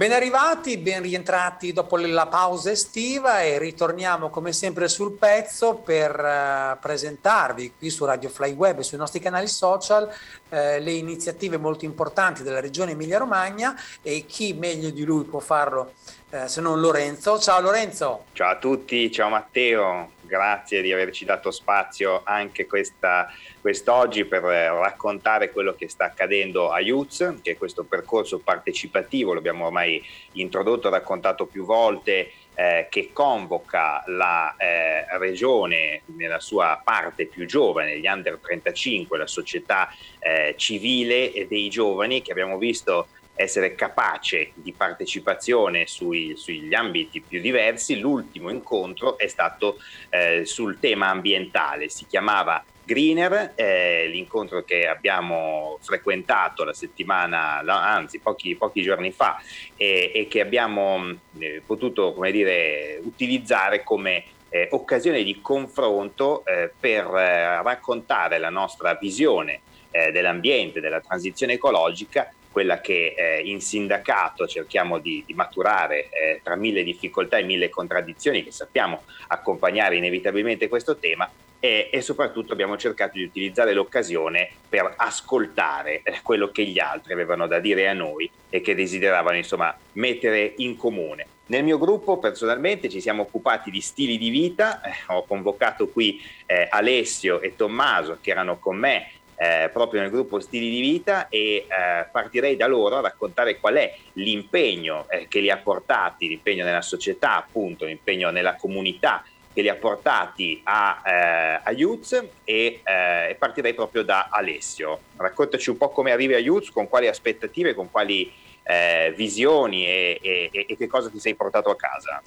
Ben arrivati, ben rientrati dopo la pausa estiva e ritorniamo come sempre sul pezzo per uh, presentarvi qui su Radio Fly Web e sui nostri canali social uh, le iniziative molto importanti della regione Emilia-Romagna e chi meglio di lui può farlo uh, se non Lorenzo. Ciao Lorenzo. Ciao a tutti, ciao Matteo, grazie di averci dato spazio anche questa quest'oggi per eh, raccontare quello che sta accadendo a Youth, che è questo percorso partecipativo, l'abbiamo ormai introdotto e raccontato più volte, eh, che convoca la eh, regione nella sua parte più giovane, gli under 35, la società eh, civile dei giovani che abbiamo visto essere capace di partecipazione sui, sugli ambiti più diversi. L'ultimo incontro è stato eh, sul tema ambientale, si chiamava Greener, eh, l'incontro che abbiamo frequentato la settimana, anzi pochi, pochi giorni fa e, e che abbiamo eh, potuto come dire, utilizzare come eh, occasione di confronto eh, per eh, raccontare la nostra visione eh, dell'ambiente, della transizione ecologica quella che eh, in sindacato cerchiamo di, di maturare eh, tra mille difficoltà e mille contraddizioni che sappiamo accompagnare inevitabilmente questo tema e, e, soprattutto abbiamo cercato di utilizzare l'occasione per ascoltare eh, quello che gli altri avevano da dire a noi e che desideravano insomma mettere in comune. Nel mio gruppo personalmente ci siamo occupati di stili di vita, eh, ho convocato qui eh, Alessio e Tommaso che erano con me eh, proprio nel gruppo Stili di Vita e eh, partirei da loro a raccontare qual è l'impegno eh, che li ha portati, l'impegno nella società appunto, l'impegno nella comunità che li ha portati a, eh, a Youth e, eh, partirei proprio da Alessio. Raccontaci un po' come arrivi a Youth, con quali aspettative, con quali eh, visioni e, e, e, che cosa ti sei portato a casa.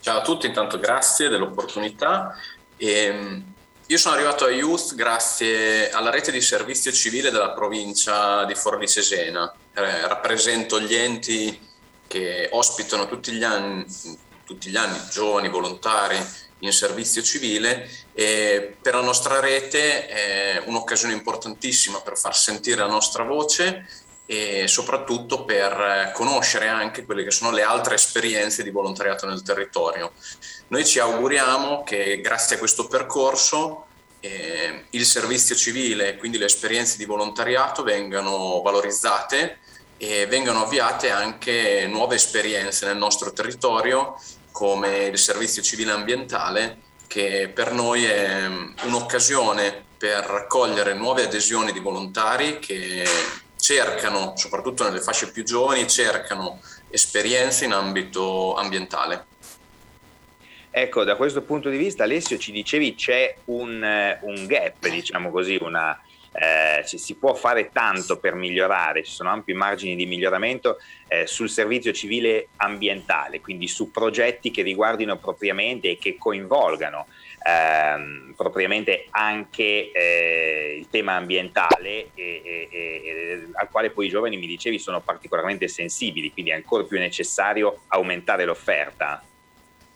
Ciao a tutti, intanto grazie dell'opportunità. E, ehm, io sono arrivato a Youth grazie alla rete di servizio civile della provincia di Foro di Cesena. Eh, rappresento gli enti che ospitano tutti gli anni tutti gli anni giovani volontari in servizio civile e per la nostra rete è un'occasione importantissima per far sentire la nostra voce e soprattutto per conoscere anche quelle che sono le altre esperienze di volontariato nel territorio. Noi ci auguriamo che grazie a questo percorso eh, il servizio civile, quindi le esperienze di volontariato vengano valorizzate e vengano avviate anche nuove esperienze nel nostro territorio come il servizio civile ambientale che per noi è un'occasione per raccogliere nuove adesioni di volontari che cercano, soprattutto nelle fasce più giovani, cercano esperienze in ambito ambientale. Ecco, da questo punto di vista, Alessio, ci dicevi c'è un, un gap, diciamo così, una, eh, si può fare tanto per migliorare, ci sono ampi margini di miglioramento eh, sul servizio civile ambientale, quindi su progetti che riguardino propriamente e che coinvolgano ehm, propriamente anche eh, il tema ambientale e, e, e, al quale poi i giovani mi dicevi sono particolarmente sensibili, quindi è ancora più necessario aumentare l'offerta.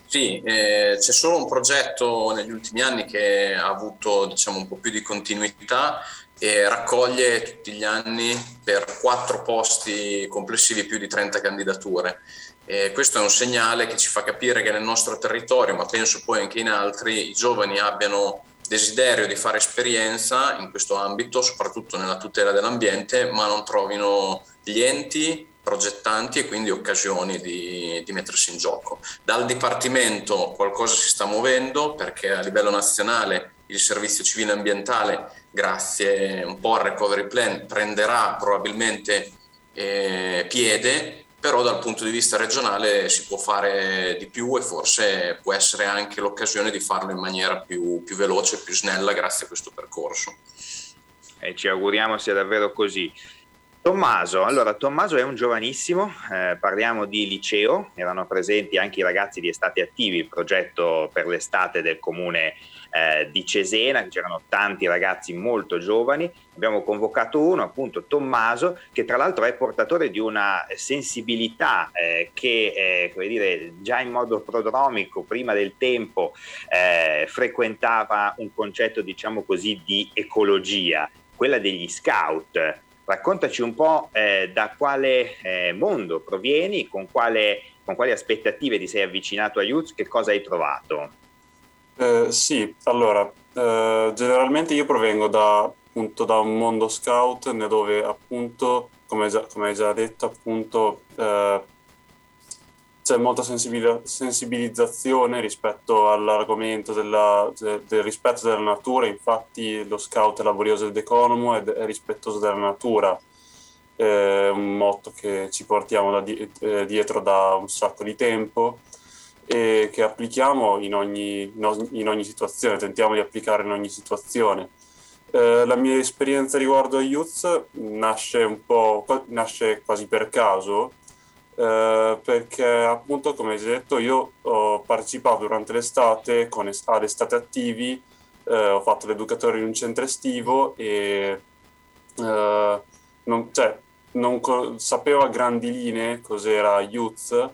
Sì, eh, c'è solo un progetto negli ultimi anni che ha avuto diciamo, un po' più di continuità e raccoglie tutti gli anni per quattro posti complessivi più di 30 candidature. E questo è un segnale che ci fa capire che nel nostro territorio, ma penso poi anche in altri, i giovani abbiano desiderio di fare esperienza in questo ambito, soprattutto nella tutela dell'ambiente, ma non trovino gli enti progettanti e quindi occasioni di, di, mettersi in gioco. Dal Dipartimento qualcosa si sta muovendo perché a livello nazionale il servizio civile ambientale, grazie un po' al recovery plan, prenderà probabilmente eh, piede, però dal punto di vista regionale si può fare di più e forse può essere anche l'occasione di farlo in maniera più, più veloce, più snella grazie a questo percorso. E ci auguriamo sia davvero così. Tommaso, allora Tommaso è un giovanissimo, eh, parliamo di liceo, erano presenti anche i ragazzi di Estate Attivi, il progetto per l'estate del comune eh, di Cesena, c'erano tanti ragazzi molto giovani, abbiamo convocato uno, appunto Tommaso, che tra l'altro è portatore di una sensibilità eh, che eh, come dire, già in modo prodromico, prima del tempo, eh, frequentava un concetto diciamo così di ecologia, quella degli scout raccontaci un po' eh, da quale eh, mondo provieni, con, quale, con, quali aspettative ti sei avvicinato a Youth, che cosa hai trovato? Eh, sì, allora, eh, generalmente io provengo da, appunto, da un mondo scout dove appunto, come, già, come hai già detto, appunto eh, c'è molta sensibilizzazione rispetto all'argomento della, del rispetto della natura, infatti lo scout è laborioso ed economo ed è rispettoso della natura, è un motto che ci portiamo da di, eh, dietro da un sacco di tempo e che applichiamo in ogni, in ogni situazione, tentiamo di applicare in ogni situazione. Eh, la mia esperienza riguardo a Youth nasce nasce quasi per caso, eh, perché appunto come hai detto io ho partecipato durante l'estate con est- ad Estate Attivi, eh, ho fatto l'educatore in un centro estivo e eh, non, cioè, non co- sapevo a grandi linee cos'era Youth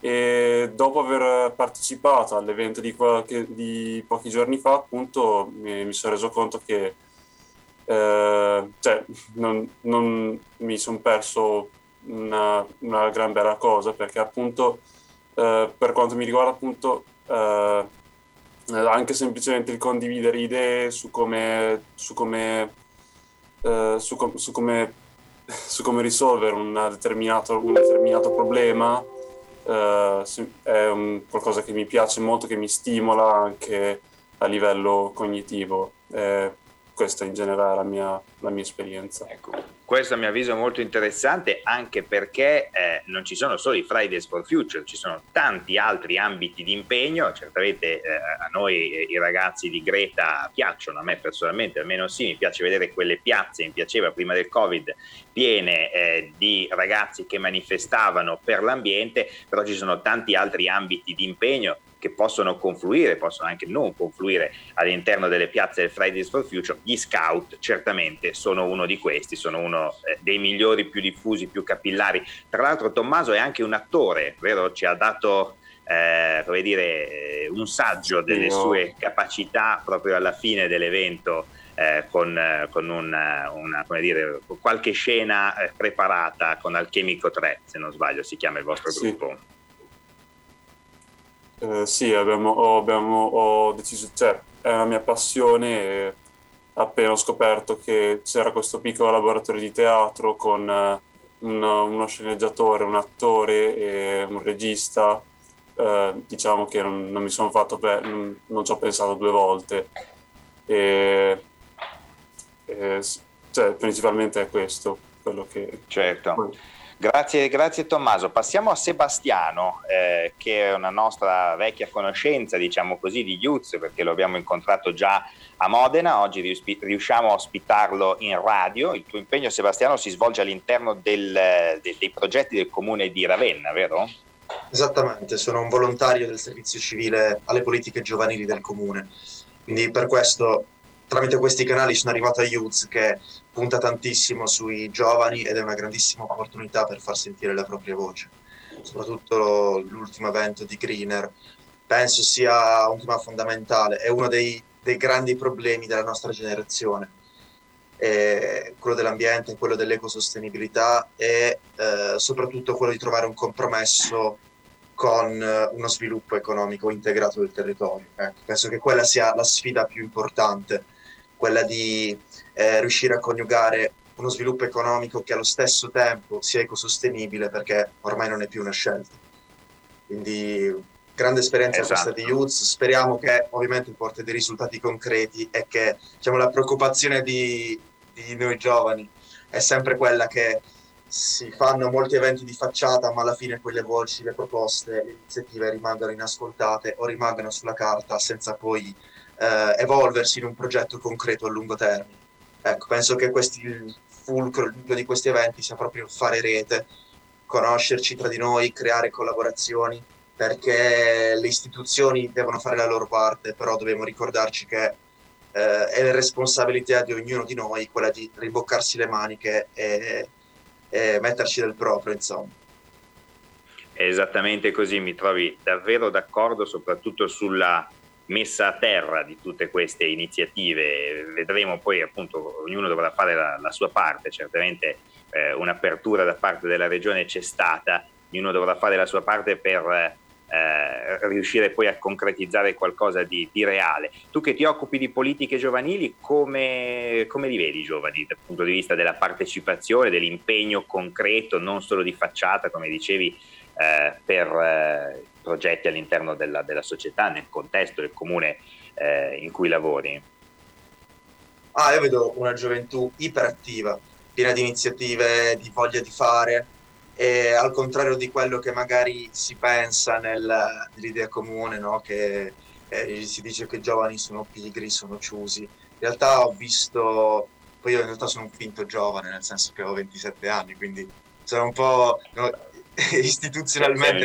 e dopo aver partecipato all'evento di, qualche, di pochi giorni fa appunto mi, mi sono reso conto che eh, cioè, non, non mi sono perso una, una, gran bella cosa perché appunto eh, per quanto mi riguarda appunto eh, anche semplicemente il condividere idee su come, su come, eh, su, com- su come, su come risolvere un determinato, un determinato problema eh, è qualcosa che mi piace molto, che mi stimola anche a livello cognitivo. Eh, questa in generale la mia, la mia esperienza. Ecco, questo a mio avviso è molto interessante anche perché eh, non ci sono solo i Fridays for Future, ci sono tanti altri ambiti di impegno, certamente eh, a noi eh, i ragazzi di Greta piacciono, a me personalmente almeno sì, mi piace vedere quelle piazze, mi piaceva prima del Covid, piene eh, di ragazzi che manifestavano per l'ambiente, però ci sono tanti altri ambiti di impegno che possono confluire, possono anche non confluire all'interno delle piazze del Fridays for Future, gli scout certamente sono uno di questi, sono uno eh, dei migliori, più diffusi, più capillari. Tra l'altro Tommaso è anche un attore, vero? Ci ha dato eh, come dire, eh, un saggio delle sue capacità proprio alla fine dell'evento. Eh, con, eh, con una, una, dire, qualche scena eh, preparata con Alchemico 3, se non sbaglio, si chiama il vostro sì. gruppo. Eh, sì, abbiamo, abbiamo, ho deciso, cioè, è una mia passione e appena ho scoperto che c'era questo piccolo laboratorio di teatro con eh, un, uno sceneggiatore, un attore e un regista, eh, diciamo che non, non, mi sono fatto, per, non, non ci ho pensato due volte. E, e, cioè, principalmente è questo quello che... Certo. Grazie, grazie Tommaso. Passiamo a Sebastiano, eh, che è una nostra vecchia conoscenza, diciamo così, di Youth, perché lo abbiamo incontrato già a Modena. Oggi riusciamo a ospitarlo in radio. Il tuo impegno, Sebastiano, si svolge all'interno del, de, dei progetti del comune di Ravenna, vero? Esattamente, sono un volontario del servizio civile alle politiche giovanili del comune. Quindi per questo tramite questi canali sono arrivato a Youth che punta tantissimo sui giovani ed è una grandissima opportunità per far sentire la propria voce. Soprattutto l'ultimo evento di Greener penso sia un tema fondamentale, è uno dei, dei grandi problemi della nostra generazione. È quello dell'ambiente, quello dell'ecosostenibilità e eh, soprattutto quello di trovare un compromesso con eh, uno sviluppo economico integrato del territorio. Ecco, penso che quella sia la sfida più importante quella di eh, riuscire a coniugare uno sviluppo economico che allo stesso tempo sia ecosostenibile perché ormai non è più una scelta. Quindi grande esperienza esatto. questa di Youth, speriamo che ovviamente porti dei risultati concreti e che diciamo, la preoccupazione di, di noi giovani è sempre quella che si fanno molti eventi di facciata, ma alla fine quelle voci, le proposte, le iniziative rimangono inascoltate o rimangono sulla carta senza poi eh, evolversi in un progetto concreto a lungo termine. Ecco, penso che questi, il fulcro di questi eventi sia proprio fare rete, conoscerci tra di noi, creare collaborazioni, perché le istituzioni devono fare la loro parte, però dobbiamo ricordarci che eh, è responsabilità di ognuno di noi quella di rimboccarsi le maniche e, e metterci del proprio, insomma. Esattamente così, mi trovi davvero d'accordo soprattutto sulla messa a terra di tutte queste iniziative. Vedremo poi appunto, ognuno dovrà fare la, la sua parte, certamente eh, un'apertura da parte della regione c'è stata, ognuno dovrà fare la sua parte per eh, riuscire poi a concretizzare qualcosa di, di, reale. Tu che ti occupi di politiche giovanili, come, come, li vedi i giovani dal punto di vista della partecipazione, dell'impegno concreto, non solo di facciata, come dicevi, eh, per eh, progetti all'interno della, della, società, nel contesto del comune eh, in cui lavori? Ah, io vedo una gioventù iperattiva, piena di iniziative, di voglia di fare, e al contrario di quello che magari si pensa nel, nell'idea comune, no? che eh, si dice che i giovani sono pigri, sono chiusi. In realtà ho visto, poi io in realtà sono un finto giovane, nel senso che ho 27 anni, quindi sono un po' no, istituzionalmente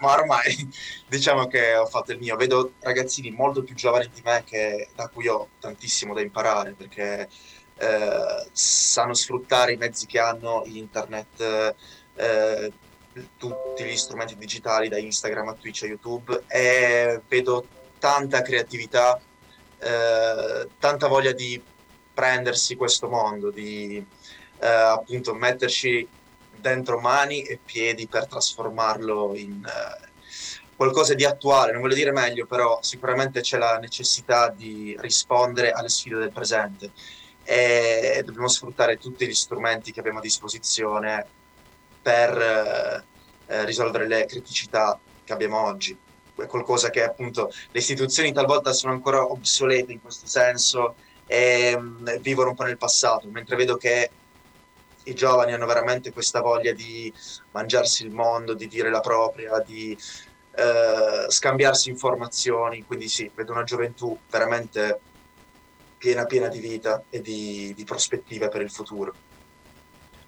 ma ormai diciamo che ho fatto il mio. Vedo ragazzini molto più giovani di me che, da cui ho tantissimo da imparare perché eh, sanno sfruttare i mezzi che hanno, internet eh, tutti gli strumenti digitali da Instagram a Twitch a YouTube e vedo tanta creatività, eh, tanta voglia di prendersi questo mondo, di eh, appunto metterci dentro mani e piedi per trasformarlo in eh, qualcosa di attuale. Non voglio dire meglio, però sicuramente c'è la necessità di rispondere alle sfide del presente e dobbiamo sfruttare tutti gli strumenti che abbiamo a disposizione per eh, eh, risolvere le criticità che abbiamo oggi. È qualcosa che appunto le istituzioni talvolta sono ancora obsolete in questo senso e mh, mm, vivono un po' nel passato, mentre vedo che i giovani hanno veramente questa voglia di mangiarsi il mondo, di dire la propria, di eh, scambiarsi informazioni, quindi sì, vedo una gioventù veramente piena piena di vita e di, di prospettive per il futuro.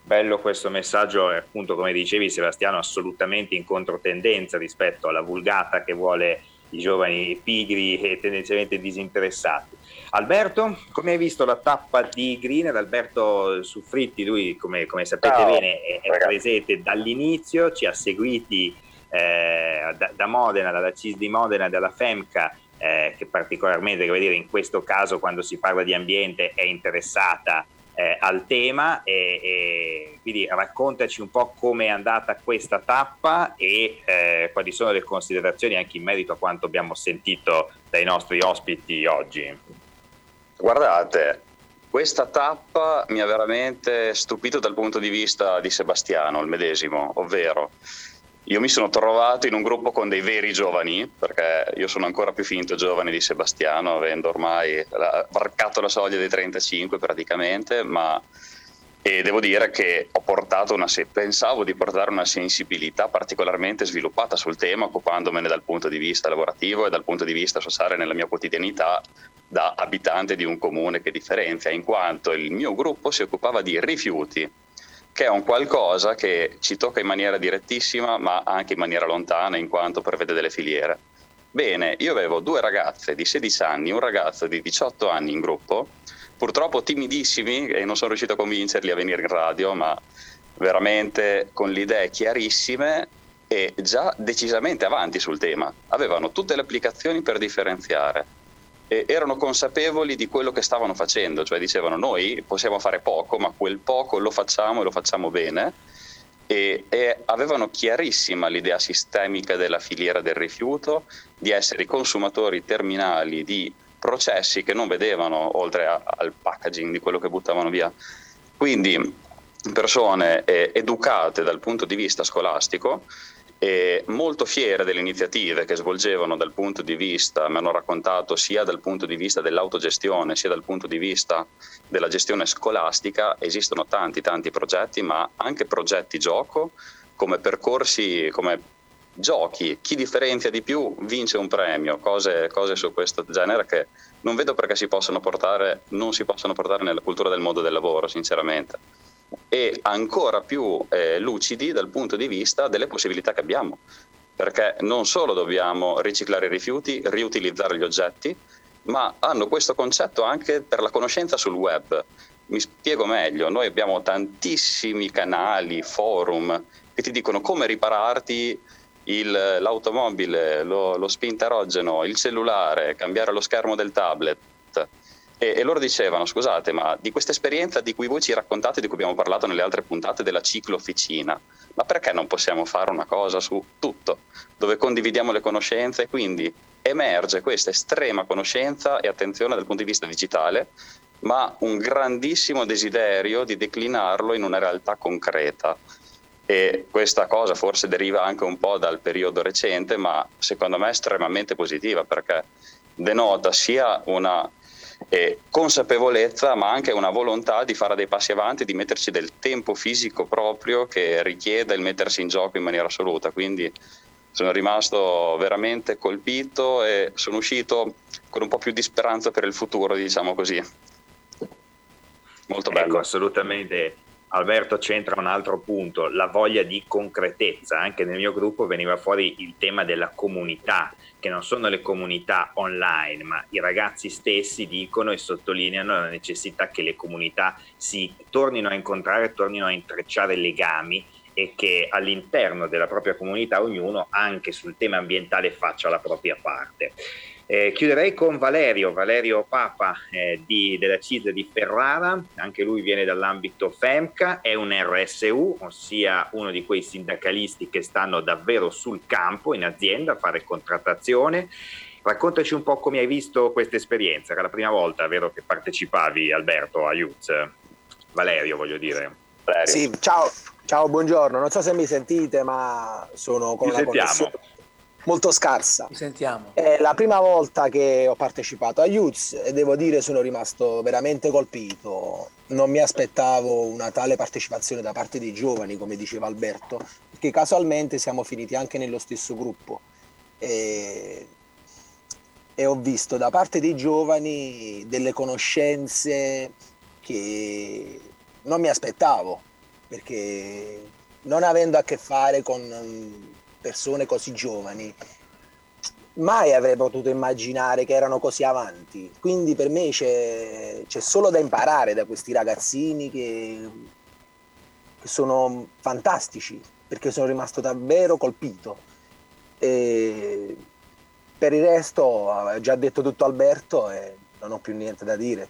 Bello questo messaggio, è appunto come dicevi Sebastiano, assolutamente in controtendenza rispetto alla vulgata che vuole i giovani pigri e tendenzialmente disinteressati. Alberto, come hai visto la tappa di Greener? Alberto Suffritti, lui come, come sapete Ciao, bene è, è presente dall'inizio, ci ha seguiti eh, da, da, Modena, dalla CIS di Modena, dalla FEMCA, eh, che particolarmente, devo dire, in questo caso quando si parla di ambiente è interessata eh, al tema e, e, quindi raccontaci un po' come è andata questa tappa e eh, quali sono le considerazioni anche in merito a quanto abbiamo sentito dai nostri ospiti oggi. Guardate, questa tappa mi ha veramente stupito dal punto di vista di Sebastiano, il medesimo, ovvero io mi sono trovato in un gruppo con dei veri giovani, perché io sono ancora più finto giovane di Sebastiano, avendo ormai varcato la soglia dei 35 praticamente, ma e devo dire che ho portato una, pensavo di portare una sensibilità particolarmente sviluppata sul tema, occupandomene dal punto di vista lavorativo e dal punto di vista sociale nella mia quotidianità da abitante di un comune che differenzia, in quanto il mio gruppo si occupava di rifiuti che è un qualcosa che ci tocca in maniera direttissima, ma anche in maniera lontana, in quanto prevede delle filiere. Bene, io avevo due ragazze di 16 anni, un ragazzo di 18 anni in gruppo, purtroppo timidissimi e non sono riuscito a convincerli a venire in radio, ma veramente con le idee chiarissime e già decisamente avanti sul tema. Avevano tutte le applicazioni per differenziare eh, erano consapevoli di quello che stavano facendo, cioè dicevano noi possiamo fare poco, ma quel poco lo facciamo e lo facciamo bene. E, e, avevano chiarissima l'idea sistemica della filiera del rifiuto, di essere i consumatori terminali di processi che non vedevano oltre a, al packaging di quello che buttavano via. Quindi persone eh, educate dal punto di vista scolastico e molto fiere delle iniziative che svolgevano dal punto di vista, mi hanno raccontato sia dal punto di vista dell'autogestione sia dal punto di vista della gestione scolastica, esistono tanti tanti progetti, ma anche progetti gioco come percorsi, come giochi, chi differenzia di più vince un premio, cose, cose su questo genere che non vedo perché si possono portare, non si possono portare nella cultura del mondo del lavoro, sinceramente e ancora più eh, lucidi dal punto di vista delle possibilità che abbiamo, perché non solo dobbiamo riciclare i rifiuti, riutilizzare gli oggetti, ma hanno questo concetto anche per la conoscenza sul web. Mi spiego meglio, noi abbiamo tantissimi canali, forum che ti dicono come ripararti il, l'automobile, lo, lo spintarogeno, il cellulare, cambiare lo schermo del tablet. E, e, loro dicevano, scusate, ma di questa esperienza di cui voi ci raccontate, di cui abbiamo parlato nelle altre puntate della ciclo officina, ma perché non possiamo fare una cosa su tutto, dove condividiamo le conoscenze e quindi emerge questa estrema conoscenza e attenzione dal punto di vista digitale, ma un grandissimo desiderio di declinarlo in una realtà concreta. E questa cosa forse deriva anche un po' dal periodo recente, ma secondo me è estremamente positiva perché denota sia una eh, consapevolezza, ma anche una volontà di fare dei passi avanti, di metterci del tempo fisico proprio che richieda il mettersi in gioco in maniera assoluta. Quindi sono rimasto veramente colpito e sono uscito con un po' più di speranza per il futuro, diciamo così. Molto bello. Ecco, assolutamente. Alberto c'entra un altro punto, la voglia di concretezza. Anche nel mio gruppo veniva fuori il tema della comunità, che non sono le comunità online, ma i ragazzi stessi dicono e sottolineano la necessità che le comunità si tornino a incontrare, tornino a intrecciare legami e che all'interno della propria comunità ognuno anche sul tema ambientale faccia la propria parte. Eh, chiuderei con Valerio, Valerio Papa eh, di, della CISE di Ferrara, anche lui viene dall'ambito FEMCA, è un RSU, ossia uno di quei sindacalisti che stanno davvero sul campo in azienda a fare contrattazione. Raccontaci un po' come hai visto questa esperienza, era la prima volta, vero, che partecipavi Alberto a Youth? Valerio voglio dire. Valerio. Sì, ciao, Ciao, buongiorno. Non so se mi sentite, ma sono con Ci una connessione molto scarsa. Sentiamo. È la prima volta che ho partecipato a Youth e devo dire sono rimasto veramente colpito. Non mi aspettavo una tale partecipazione da parte dei giovani, come diceva Alberto, perché casualmente siamo finiti anche nello stesso gruppo. E, e ho visto da parte dei giovani delle conoscenze che non mi aspettavo perché non avendo a che fare con persone così giovani, mai avrei potuto immaginare che erano così avanti. Quindi per me c'è, c'è solo da imparare da questi ragazzini che, che, sono fantastici, perché sono rimasto davvero colpito. E per il resto ha già detto tutto Alberto e non ho più niente da dire.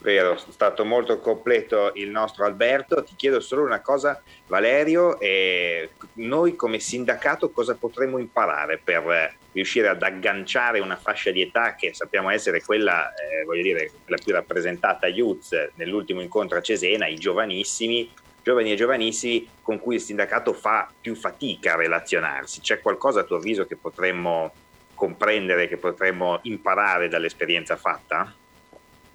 Vero, è stato molto completo il nostro Alberto. Ti chiedo solo una cosa, Valerio, eh, noi come sindacato cosa potremmo imparare per riuscire ad agganciare una fascia di età che sappiamo essere quella, eh, voglio dire, quella più rappresentata Youth nell'ultimo incontro a Cesena, i giovanissimi, giovani e giovanissimi con cui il sindacato fa più fatica a relazionarsi. C'è qualcosa a tuo avviso che potremmo comprendere, che potremmo imparare dall'esperienza fatta?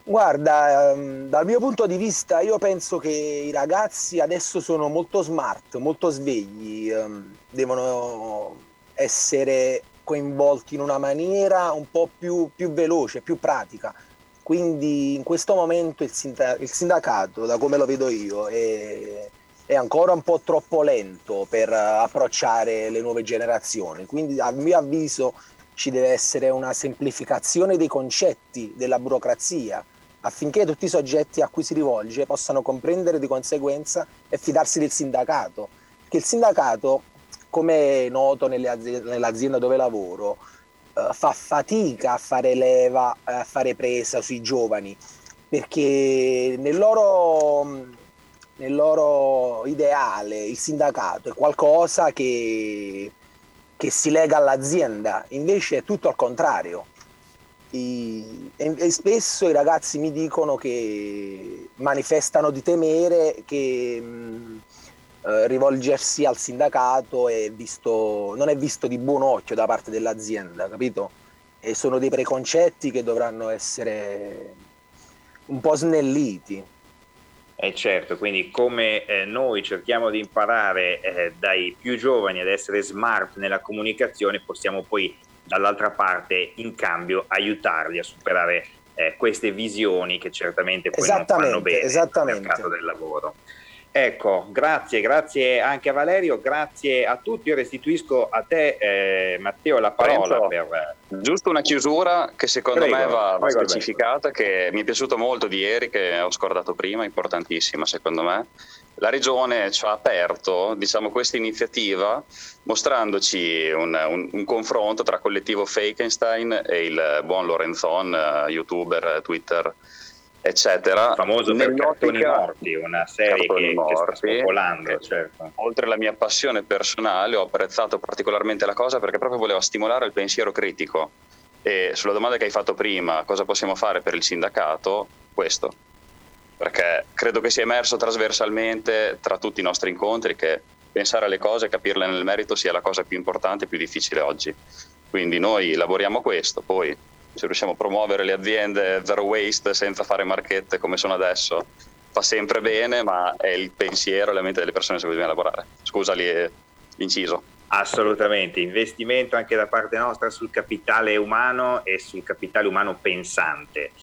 Guarda, ehm, dal mio punto di vista io penso che i ragazzi adesso sono molto smart, molto svegli, ehm, devono essere coinvolti in una maniera un po' più, più veloce, più pratica. Quindi in questo momento il, sindacato, da come lo vedo io, è, è ancora un po' troppo lento per approcciare le nuove generazioni. Quindi a mio avviso ci deve essere una semplificazione dei concetti della burocrazia affinché tutti i soggetti a cui si rivolge possano comprendere di conseguenza e fidarsi del sindacato. Che il sindacato, come è noto nell'azienda dove lavoro, eh, fa fatica a fare leva, a fare presa sui giovani, perché nel loro, nel loro ideale il sindacato è qualcosa che, che si lega all'azienda, invece è tutto al contrario e, e, spesso i ragazzi mi dicono che manifestano di temere che mh, eh, rivolgersi al sindacato è visto, non è visto di buon occhio da parte dell'azienda, capito? E sono dei preconcetti che dovranno essere un po' snelliti. Eh certo, quindi come eh, noi cerchiamo di imparare eh, dai più giovani ad essere smart nella comunicazione, possiamo poi dall'altra parte in cambio aiutarli a superare eh, queste visioni che certamente poi non fanno bene nel mercato del lavoro. Ecco, grazie, grazie anche a Valerio, grazie a tutti. Io restituisco a te, eh, Matteo, la parola per... Giusto una chiusura che secondo prego, me va, va specificata, che mi è piaciuto molto di ieri, che ho scordato prima, importantissima secondo me, la regione ci ha aperto diciamo, questa iniziativa mostrandoci un, un, un, confronto tra collettivo Fakenstein e il buon Lorenzon, youtuber, Twitter, eccetera. Famoso per cartoni morti, una serie che, morti, che sta spopolando. Certo. Oltre alla mia passione personale, ho apprezzato particolarmente la cosa perché proprio voleva stimolare il pensiero critico. E sulla domanda che hai fatto prima, cosa possiamo fare per il sindacato, questo. Perché credo che sia emerso trasversalmente tra tutti i nostri incontri che pensare alle cose e capirle nel merito sia la cosa più importante e più difficile oggi. Quindi noi lavoriamo questo, poi se riusciamo a promuovere le aziende zero waste senza fare marchette come sono adesso, fa sempre bene, ma è il pensiero e la mente delle persone su cui bisogna lavorare. Scusa l'inciso. Assolutamente, investimento anche da parte nostra sul capitale umano e sul capitale umano pensante.